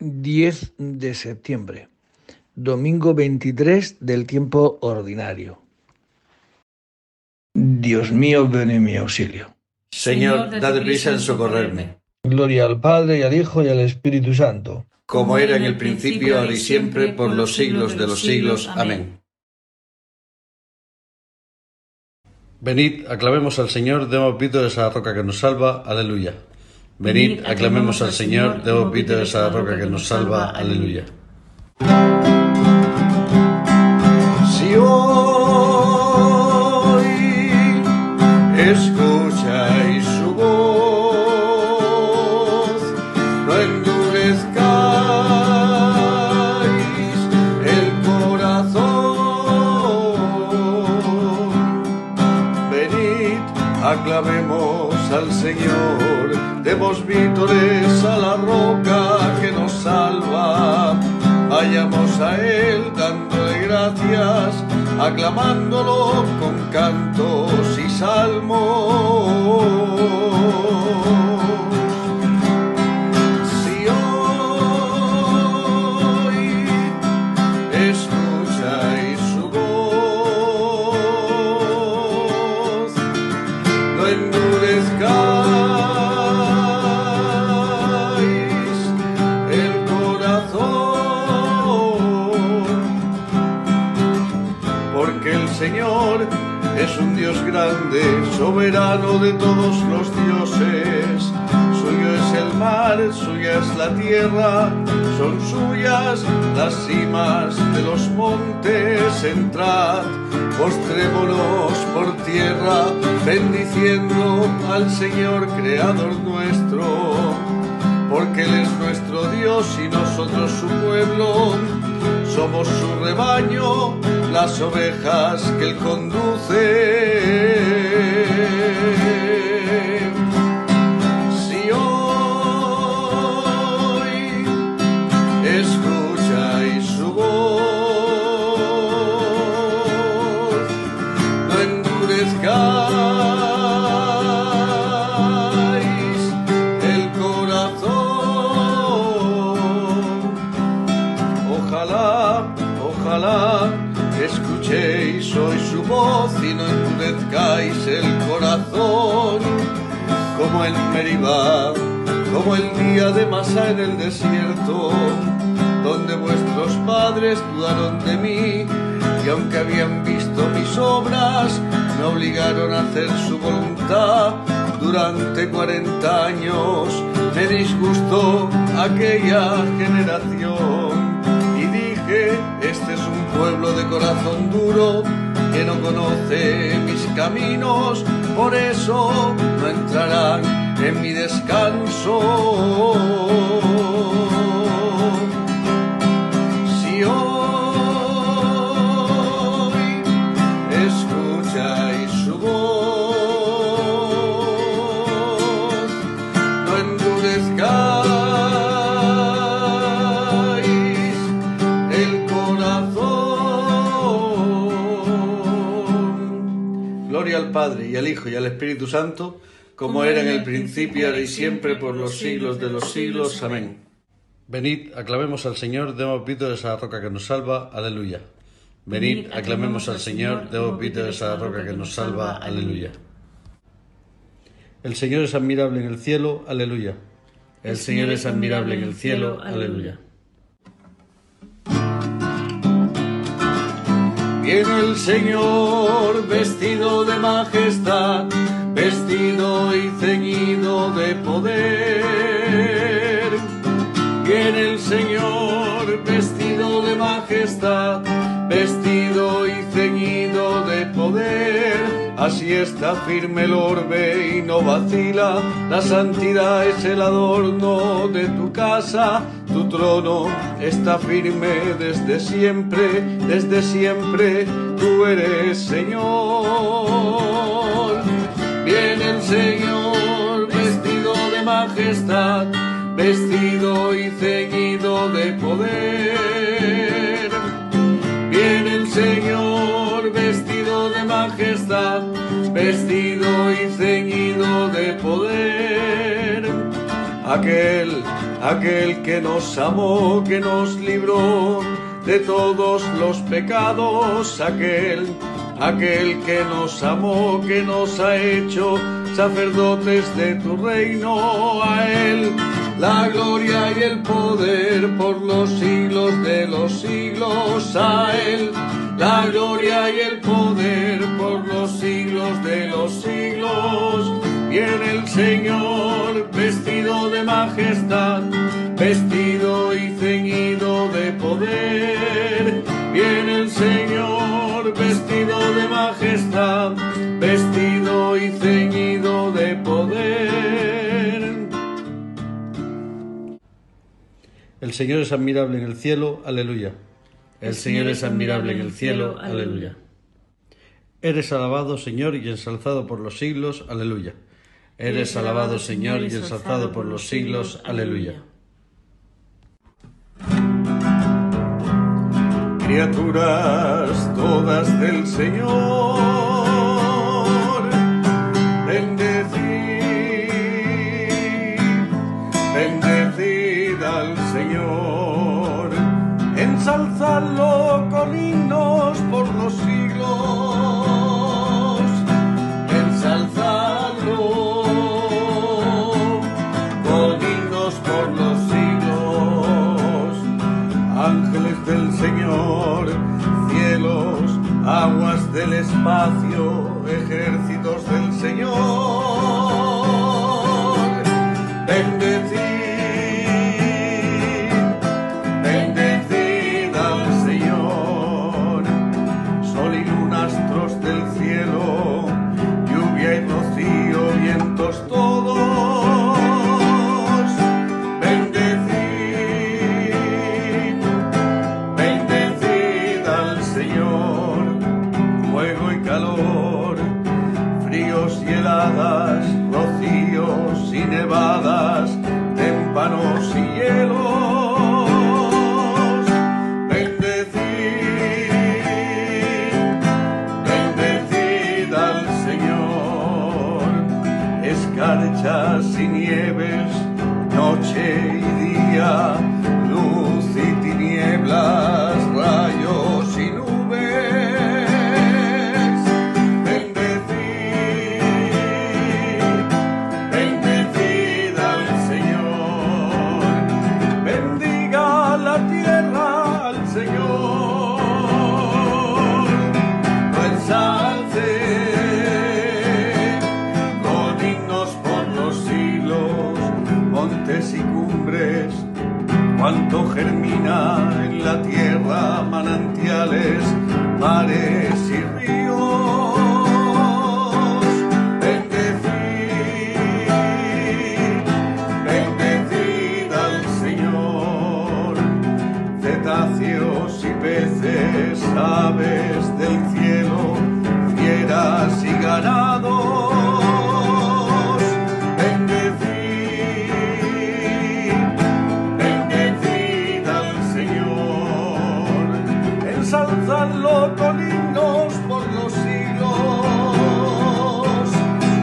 10 de septiembre, domingo 23 del tiempo ordinario. Dios mío, ven en mi auxilio. Señor, dad prisa en socorrerme. Gloria al Padre y al Hijo y al Espíritu Santo. Como era en el principio, ahora y siempre, por los siglos de los siglos. Amén. Venid, aclamemos al Señor, demos pito de esa roca que nos salva. Aleluya. Venid, aclamemos al Señor, demos pito de esa roca que nos salva. Aleluya. Si hoy escucháis su voz, no endurezcáis el corazón. Venid, aclamemos al Señor, demos vítores a la roca que nos salva. Vayamos a Él dándole gracias, aclamándolo con cantos y salmos. Es un Dios grande, soberano de todos los dioses. Suyo es el mar, suya es la tierra, son suyas las cimas de los montes. Entrad, postrémonos por tierra, bendiciendo al Señor, Creador nuestro porque Él es nuestro Dios y nosotros su pueblo. Somos su rebaño, las ovejas que Él conduce. Escuchéis hoy su voz y no endurezcáis el corazón, como en Meribá, como el día de Masá en el desierto, donde vuestros padres dudaron de mí, y aunque habían visto mis obras, me obligaron a hacer su voluntad. Durante cuarenta años me disgustó aquella generación pueblo de corazón duro que no conoce mis caminos, por eso no entrarán en mi descanso. Padre y al Hijo y al Espíritu Santo, como era en el principio, ahora y siempre, por los siglos de los siglos. Amén. Venid, aclamemos al Señor, demos pito de esa roca que nos salva. Aleluya. Venid, aclamemos al Señor, demos pito de esa roca que nos salva. Aleluya. El Señor es admirable en el cielo. Aleluya. El Señor es admirable en el cielo. Aleluya. Viene el Señor vestido de majestad, vestido y ceñido de poder. Viene el Señor vestido de majestad, vestido y ceñido de poder. Así está firme el orbe y no vacila, la santidad es el adorno de tu casa, tu trono está firme desde siempre, desde siempre tú eres Señor. Viene el Señor vestido de majestad, vestido y ceñido de poder. Viene el Señor vestido de majestad, vestido y ceñido de poder. Aquel aquel que nos amó, que nos libró de todos los pecados, aquel, aquel que nos amó, que nos ha hecho sacerdotes de tu reino, a él la gloria y el poder por los siglos de los siglos, a él la gloria y el poder por los siglos de los siglos. Viene el Señor vestido de majestad, vestido y ceñido de poder. Viene el Señor vestido de majestad, vestido y ceñido de poder. El Señor es admirable en el cielo, aleluya. El Señor es admirable en el cielo, aleluya. Eres alabado, Señor, y ensalzado por los siglos, aleluya. Eres alabado, Señor, y ensalzado por los siglos. Aleluya. Criaturas todas del Señor, bendecid, bendecid al Señor, ensalzadlo con del espacio, ejércitos del Señor. Y con himnos por los siglos,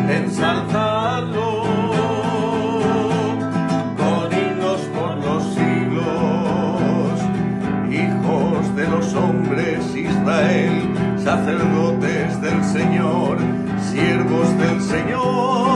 ensalzadlo con himnos por los siglos, hijos de los hombres Israel, sacerdotes del Señor, siervos del Señor.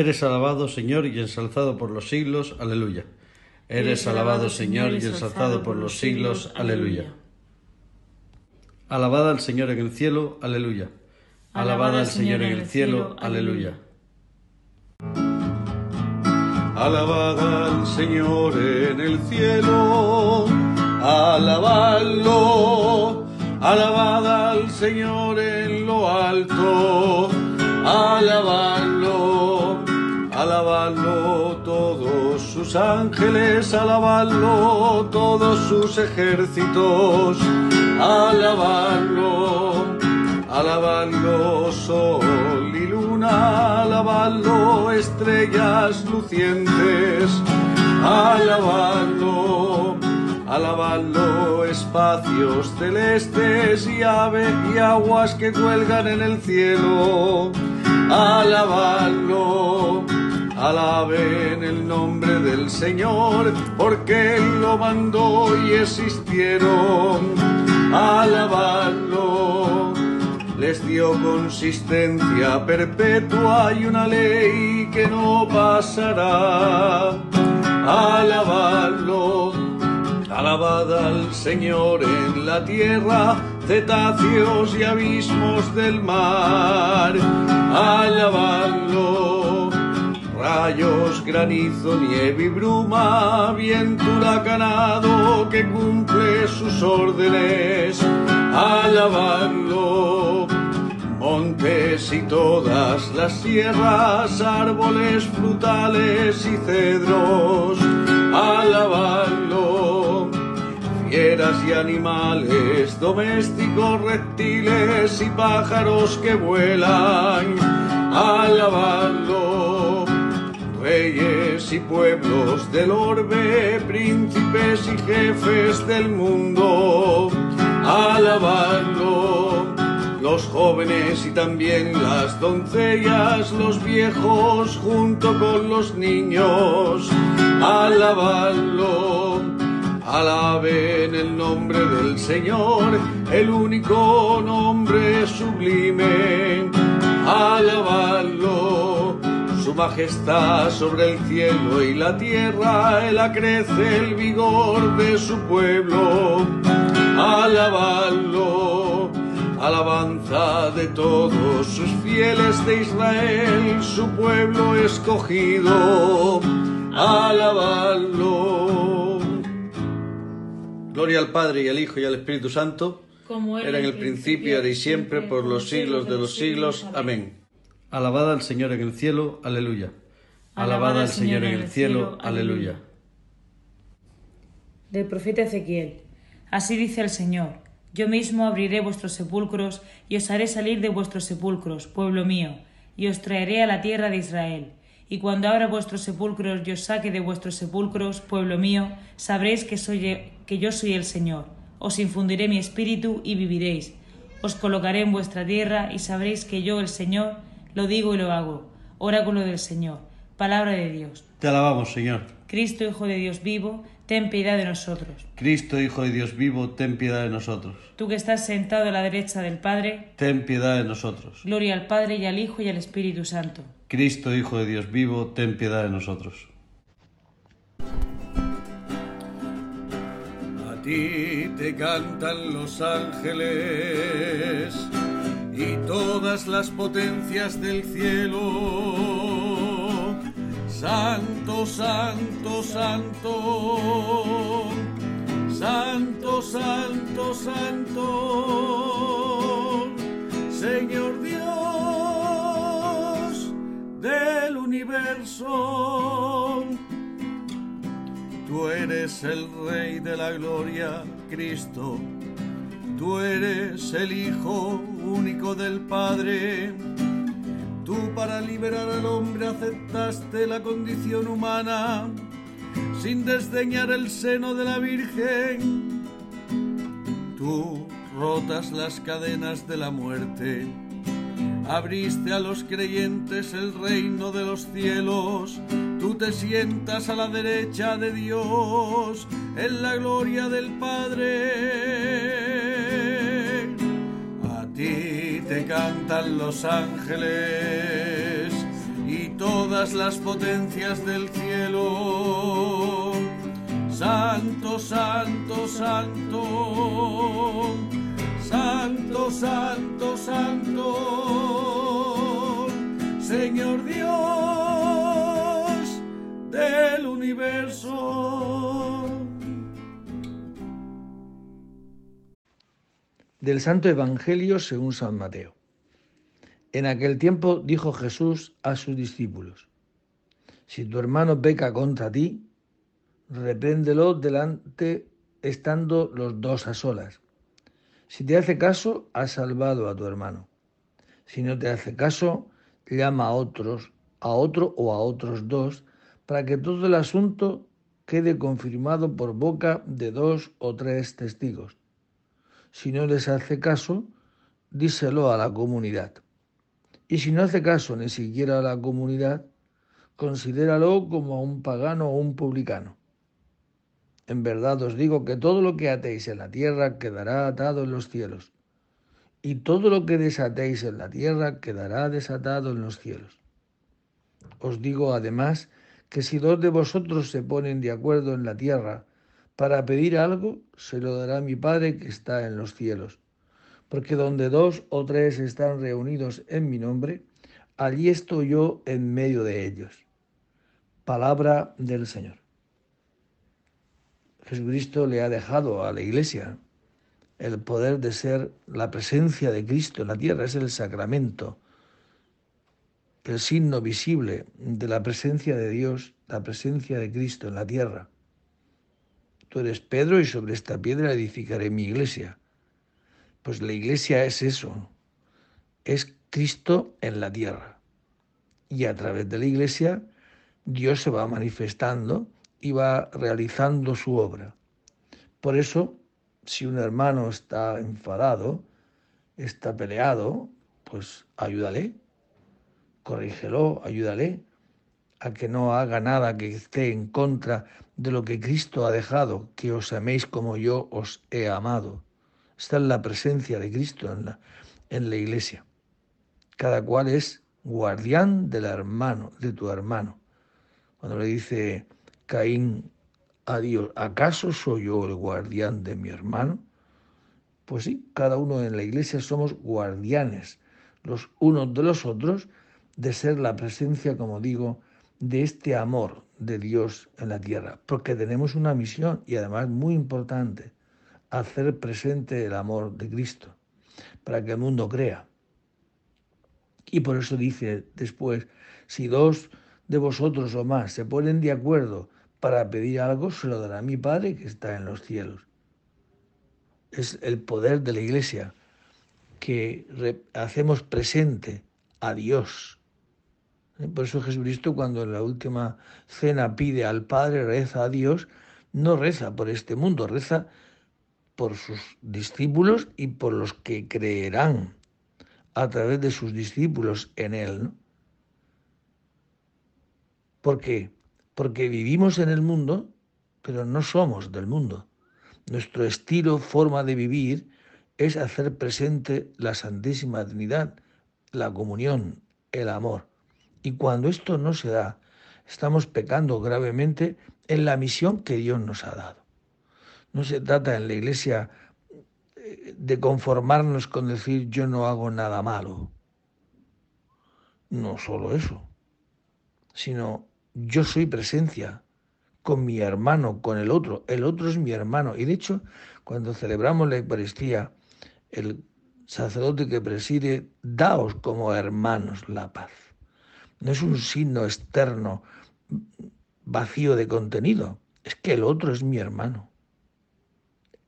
Eres alabado, Señor, y ensalzado por los siglos. Aleluya. Eres alabado, Señor, y ensalzado por los siglos. Aleluya. Alabada al Señor en el cielo. Aleluya. Alabada al Señor en el cielo. Aleluya. Alabada al Señor en el cielo, alabadlo, alabada al Señor en lo alto, alabadlo, alabadlo todos sus ángeles, alabadlo todos sus ejércitos, alabadlo, alabadlo sol y luna, alabadlo estrellas lucientes, alabadlo, alabadlo espacios celestes y aves y aguas que cuelgan en el cielo, alabadlo. Alaben el nombre del Señor, porque Él lo mandó y existieron. Alabadlo les dio consistencia perpetua y una ley que no pasará. Alabadlo, alabad al Señor en la tierra, cetáceos y abismos del mar. Alabadlo, rayos, granizo, nieve y bruma, viento huracanado que cumple sus órdenes. Alabadlo, montes y todas las sierras, árboles frutales y cedros. Alabadlo, fieras y animales domésticos, reptiles y pájaros que vuelan. Alabadlo, reyes y pueblos del orbe, príncipes y jefes del mundo. Alabadlo, los jóvenes y también las doncellas, los viejos junto con los niños. Alabadlo, alaben el nombre del Señor, el único nombre sublime. Alabadlo, su majestad sobre el cielo y la tierra, él acrece el vigor de su pueblo. Alabadlo, alabanza de todos sus fieles de Israel, su pueblo escogido. Alabadlo. Gloria al Padre y al Hijo y al Espíritu Santo. como Era en el principio, ahora y siempre, por los siglos de los siglos. Amén. Alabada al Señor en el cielo. Aleluya. Alabada al Señor en el cielo. Aleluya. Del profeta Ezequiel. Así dice el Señor. Yo mismo abriré vuestros sepulcros y os haré salir de vuestros sepulcros, pueblo mío, y os traeré a la tierra de Israel. Y cuando abra vuestros sepulcros y os saque de vuestros sepulcros, pueblo mío, sabréis que, soy, que yo soy el Señor. Os infundiré mi espíritu y viviréis. Os colocaré en vuestra tierra y sabréis que yo, el Señor, lo digo y lo hago. Oráculo del Señor. Palabra de Dios. Te alabamos, Señor. Cristo, Hijo de Dios vivo, ten piedad de nosotros. Cristo, Hijo de Dios vivo, ten piedad de nosotros. Tú que estás sentado a la derecha del Padre, Ten piedad de nosotros. gloria al Padre y al Hijo y al Espíritu Santo. Cristo, Hijo de Dios vivo, ten piedad de nosotros. A ti te cantan los ángeles y todas las potencias del cielo. Santo, santo, santo. Santo, santo, santo. Señor Dios del universo. Tú eres el Rey de la Gloria, Cristo. Tú eres el Hijo único del Padre. Tú para liberar al hombre aceptaste la condición humana sin desdeñar el seno de la Virgen. Tú rotas las cadenas de la muerte. Abriste a los creyentes el reino de los cielos. Tú te sientas a la derecha de Dios en la gloria del Padre. Cantan los ángeles y todas las potencias del cielo. Santo, santo, santo, santo, santo, santo, Señor Dios del universo. Del Santo Evangelio según San Mateo. En aquel tiempo dijo Jesús a sus discípulos, si tu hermano peca contra ti, repréndelo delante estando los dos a solas. Si te hace caso, has salvado a tu hermano. Si no te hace caso, llama a otros, a otro o a otros dos, para que todo el asunto quede confirmado por boca de dos o tres testigos. Si no les hace caso, díselo a la comunidad. Y si no hace caso ni siquiera a la comunidad, considéralo como a un pagano o un publicano. En verdad os digo que todo lo que atéis en la tierra quedará atado en los cielos, y todo lo que desatéis en la tierra quedará desatado en los cielos. Os digo además que si dos de vosotros se ponen de acuerdo en la tierra para pedir algo, se lo dará mi Padre que está en los cielos. Porque donde dos o tres están reunidos en mi nombre, allí estoy yo en medio de ellos. Palabra del Señor. Jesucristo le ha dejado a la iglesia el poder de ser la presencia de Cristo en la tierra, es el sacramento, el signo visible de la presencia de Dios, la presencia de Cristo en la tierra. Tú eres Pedro y sobre esta piedra edificaré mi iglesia. Pues la iglesia es eso, es Cristo en la tierra. Y a través de la iglesia Dios se va manifestando y va realizando su obra. Por eso, si un hermano está enfadado, está peleado, pues ayúdale, corrígelo, ayúdale a que no haga nada que esté en contra de lo que Cristo ha dejado, que os améis como yo os he amado. Está en la presencia de Cristo en la, en la iglesia. Cada cual es guardián del hermano, de tu hermano. Cuando le dice Caín a Dios, ¿acaso soy yo el guardián de mi hermano? Pues sí, cada uno en la iglesia somos guardianes, los unos de los otros, de ser la presencia, como digo, de este amor de Dios en la tierra, porque tenemos una misión y además muy importante, hacer presente el amor de Cristo, para que el mundo crea. Y por eso dice después, si dos de vosotros o más se ponen de acuerdo para pedir algo, se lo dará mi Padre que está en los cielos. Es el poder de la Iglesia que hacemos presente a Dios por eso Jesucristo cuando en la última cena pide al Padre, reza a Dios, no reza por este mundo, reza por sus discípulos y por los que creerán a través de sus discípulos en Él. ¿Por qué? Porque vivimos en el mundo, pero no somos del mundo. Nuestro estilo, forma de vivir, es hacer presente la Santísima Trinidad, la comunión, el amor. Y cuando esto no se da, estamos pecando gravemente en la misión que Dios nos ha dado. No se trata en la iglesia eh, de conformarnos con decir yo no hago nada malo. No solo eso, sino yo soy presencia con mi hermano, con el otro. El otro es mi hermano. Y de hecho, cuando celebramos la Eucaristía, el sacerdote que preside, daos como hermanos la paz no es un signo externo vacío de contenido, es que el otro es mi hermano.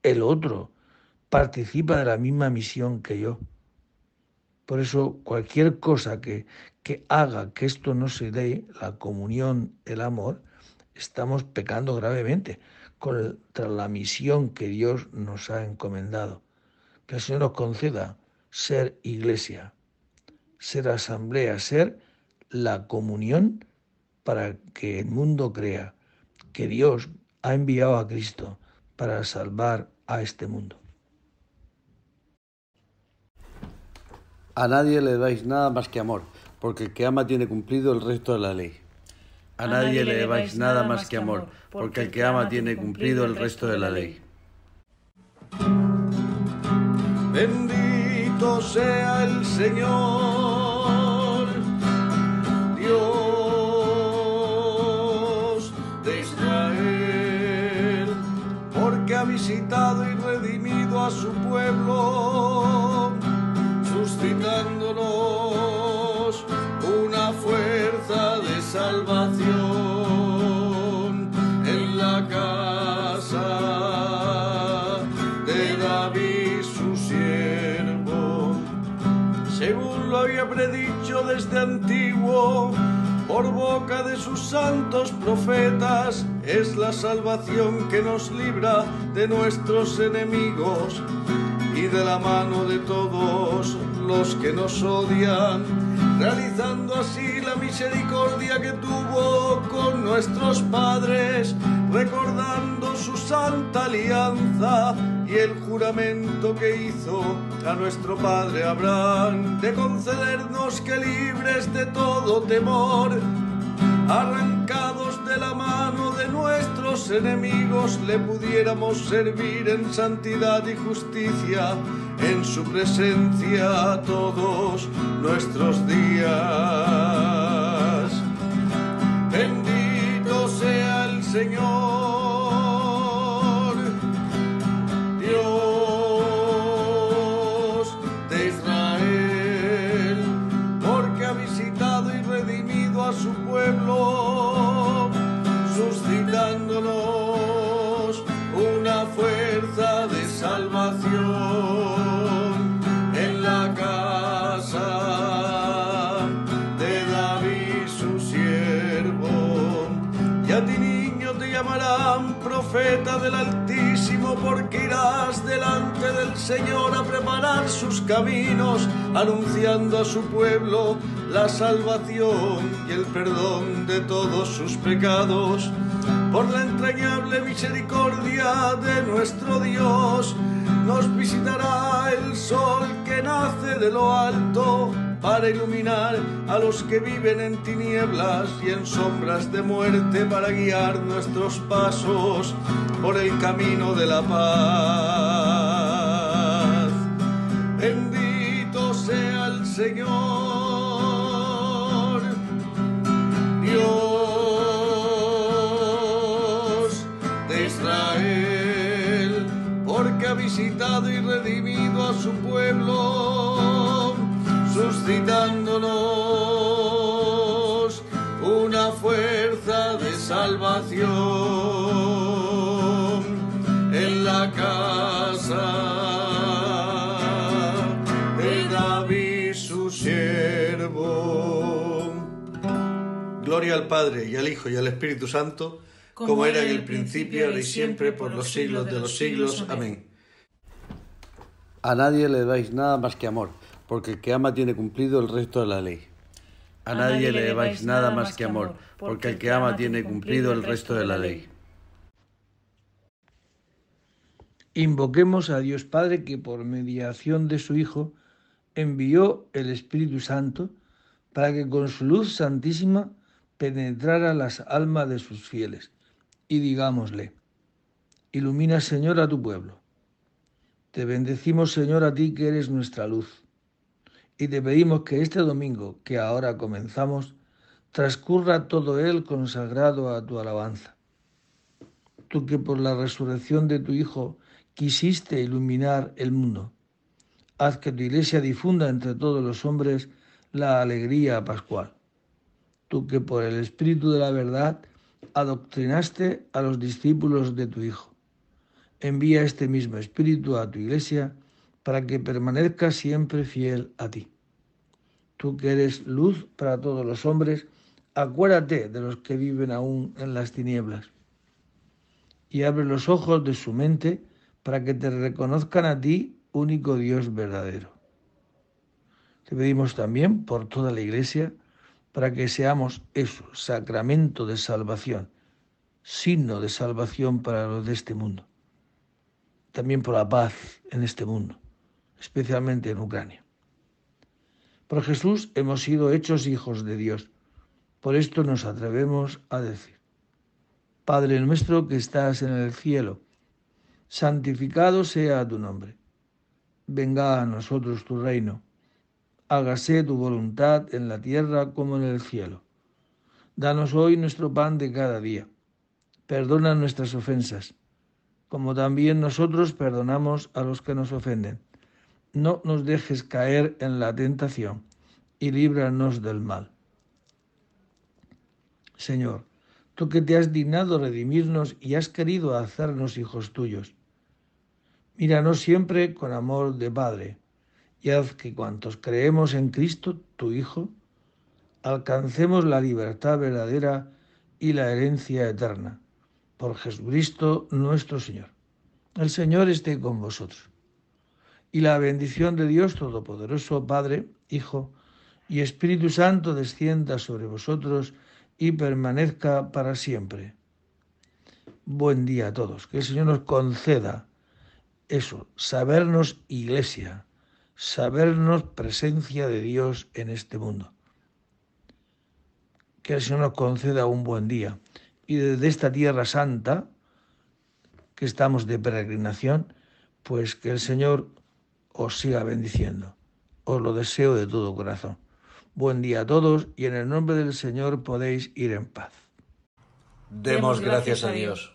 El otro participa de la misma misión que yo. Por eso cualquier cosa que, que haga que esto no se dé, la comunión, el amor, estamos pecando gravemente contra la misión que Dios nos ha encomendado. Que el Señor nos conceda ser iglesia, ser asamblea, ser la comunión para que el mundo crea que Dios ha enviado a Cristo para salvar a este mundo. A nadie le dais nada más que amor, porque el que ama tiene cumplido el resto de la ley. A nadie le debáis nada más que amor, porque el que ama tiene cumplido el resto de la ley. Bendito sea el Señor, visitado y redimido a su pueblo, suscitándonos una fuerza de salvación en la casa de David su siervo, según lo había predicho desde antiguo. Por boca de sus santos profetas es la salvación que nos libra de nuestros enemigos y de la mano de todos los que nos odian, realizando así la misericordia que tuvo con nuestros padres, recordando su santa alianza y el juramento que hizo a nuestro padre Abraham de concedernos que libres de todo temor, arrancados de la mano de nuestros enemigos, le pudiéramos servir en santidad y justicia en su presencia todos nuestros días. Bendito sea el Señor, del Altísimo porque irás delante del Señor a preparar sus caminos, anunciando a su pueblo la salvación y el perdón de todos sus pecados. Por la entrañable misericordia de nuestro Dios, nos visitará el sol que nace de lo alto para iluminar a los que viven en tinieblas y en sombras de muerte, para guiar nuestros pasos por el camino de la paz. Bendito sea el Señor, Dios de Israel, porque ha visitado y redimido a su pueblo, suscitándonos una fuerza de salvación en la casa de David su siervo. Gloria al Padre y al Hijo y al Espíritu Santo, como, era en el principio, ahora y siempre, por los siglos de los siglos. Amén. A nadie le dais nada más que amor, porque el que ama tiene cumplido el resto de la ley. A nadie le debáis nada más que amor, porque el que ama tiene cumplido el resto de la ley. Invoquemos a Dios Padre que por mediación de su Hijo envió el Espíritu Santo para que con su luz santísima penetrara las almas de sus fieles. Y digámosle, ilumina Señor a tu pueblo. Te bendecimos Señor a ti que eres nuestra luz. Y te pedimos que este domingo que ahora comenzamos transcurra todo él consagrado a tu alabanza. Tú que por la resurrección de tu Hijo quisiste iluminar el mundo. Haz que tu iglesia difunda entre todos los hombres la alegría pascual. Tú que por el Espíritu de la verdad adoctrinaste a los discípulos de tu Hijo. Envía este mismo Espíritu a tu iglesia para que permanezca siempre fiel a ti. Tú que eres luz para todos los hombres, acuérdate de los que viven aún en las tinieblas y abre los ojos de su mente para que te reconozcan a ti, único Dios verdadero. Te pedimos también por toda la Iglesia para que seamos eso, sacramento de salvación, signo de salvación para los de este mundo. También por la paz en este mundo, especialmente en Ucrania. Por Jesús hemos sido hechos hijos de Dios. Por esto nos atrevemos a decir, Padre nuestro que estás en el cielo, santificado sea tu nombre. Venga a nosotros tu reino. Hágase tu voluntad en la tierra como en el cielo. Danos hoy nuestro pan de cada día. Perdona nuestras ofensas, como también nosotros perdonamos a los que nos ofenden. No nos dejes caer en la tentación y líbranos del mal. Señor, tú que te has dignado redimirnos y has querido hacernos hijos tuyos. Míranos siempre con amor de Padre y haz que cuantos creemos en Cristo, tu Hijo, alcancemos la libertad verdadera y la herencia eterna. Por Jesucristo nuestro Señor. El Señor esté con vosotros. Y la bendición de Dios Todopoderoso, Padre, Hijo y Espíritu Santo descienda sobre vosotros y permanezca para siempre. Buen día a todos. Que el Señor nos conceda eso, sabernos iglesia, sabernos presencia de Dios en este mundo. Que el Señor nos conceda un buen día. Y desde esta tierra santa, que estamos de peregrinación, pues que el Señor os siga bendiciendo. Os lo deseo de todo corazón. Buen día a todos y en el nombre del Señor podéis ir en paz. Demos gracias a Dios.